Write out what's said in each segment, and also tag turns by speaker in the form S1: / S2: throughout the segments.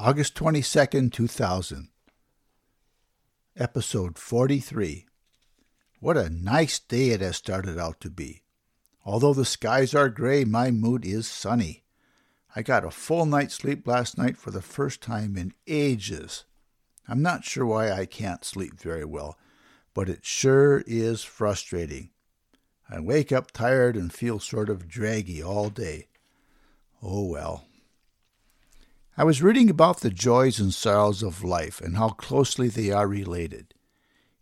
S1: August 22nd, 2000. Episode 43. What a nice day it has started out to be. Although the skies are gray, my mood is sunny. I got a full night's sleep last night for the first time in ages. I'm not sure why I can't sleep very well, but it sure is frustrating. I wake up tired and feel sort of draggy all day. Oh well. I was reading about the joys and sorrows of life and how closely they are related.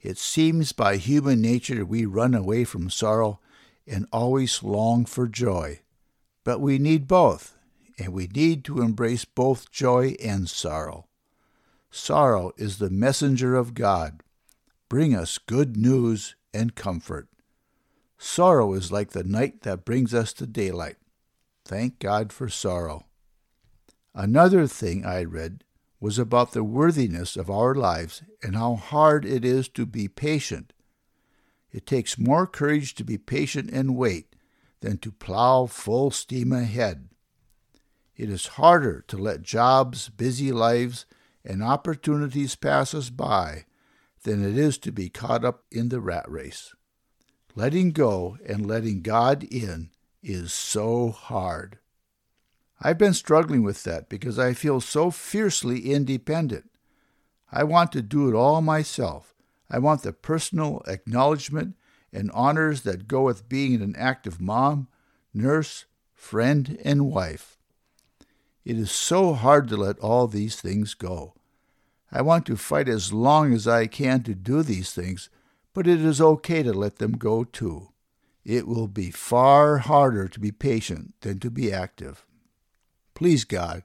S1: It seems by human nature we run away from sorrow and always long for joy. But we need both, and we need to embrace both joy and sorrow. Sorrow is the messenger of God. Bring us good news and comfort. Sorrow is like the night that brings us to daylight. Thank God for sorrow. Another thing I read was about the worthiness of our lives and how hard it is to be patient. It takes more courage to be patient and wait than to plow full steam ahead. It is harder to let jobs, busy lives, and opportunities pass us by than it is to be caught up in the rat race. Letting go and letting God in is so hard. I've been struggling with that because I feel so fiercely independent. I want to do it all myself. I want the personal acknowledgement and honors that go with being an active mom, nurse, friend, and wife. It is so hard to let all these things go. I want to fight as long as I can to do these things, but it is okay to let them go too. It will be far harder to be patient than to be active. Please, God,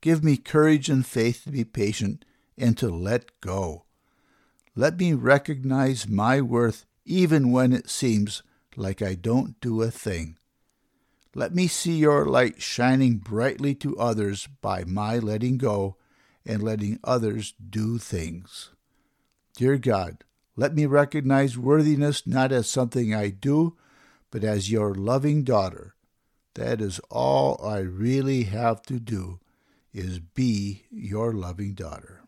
S1: give me courage and faith to be patient and to let go. Let me recognize my worth even when it seems like I don't do a thing. Let me see your light shining brightly to others by my letting go and letting others do things. Dear God, let me recognize worthiness not as something I do, but as your loving daughter that is all I really have to do is be your loving daughter.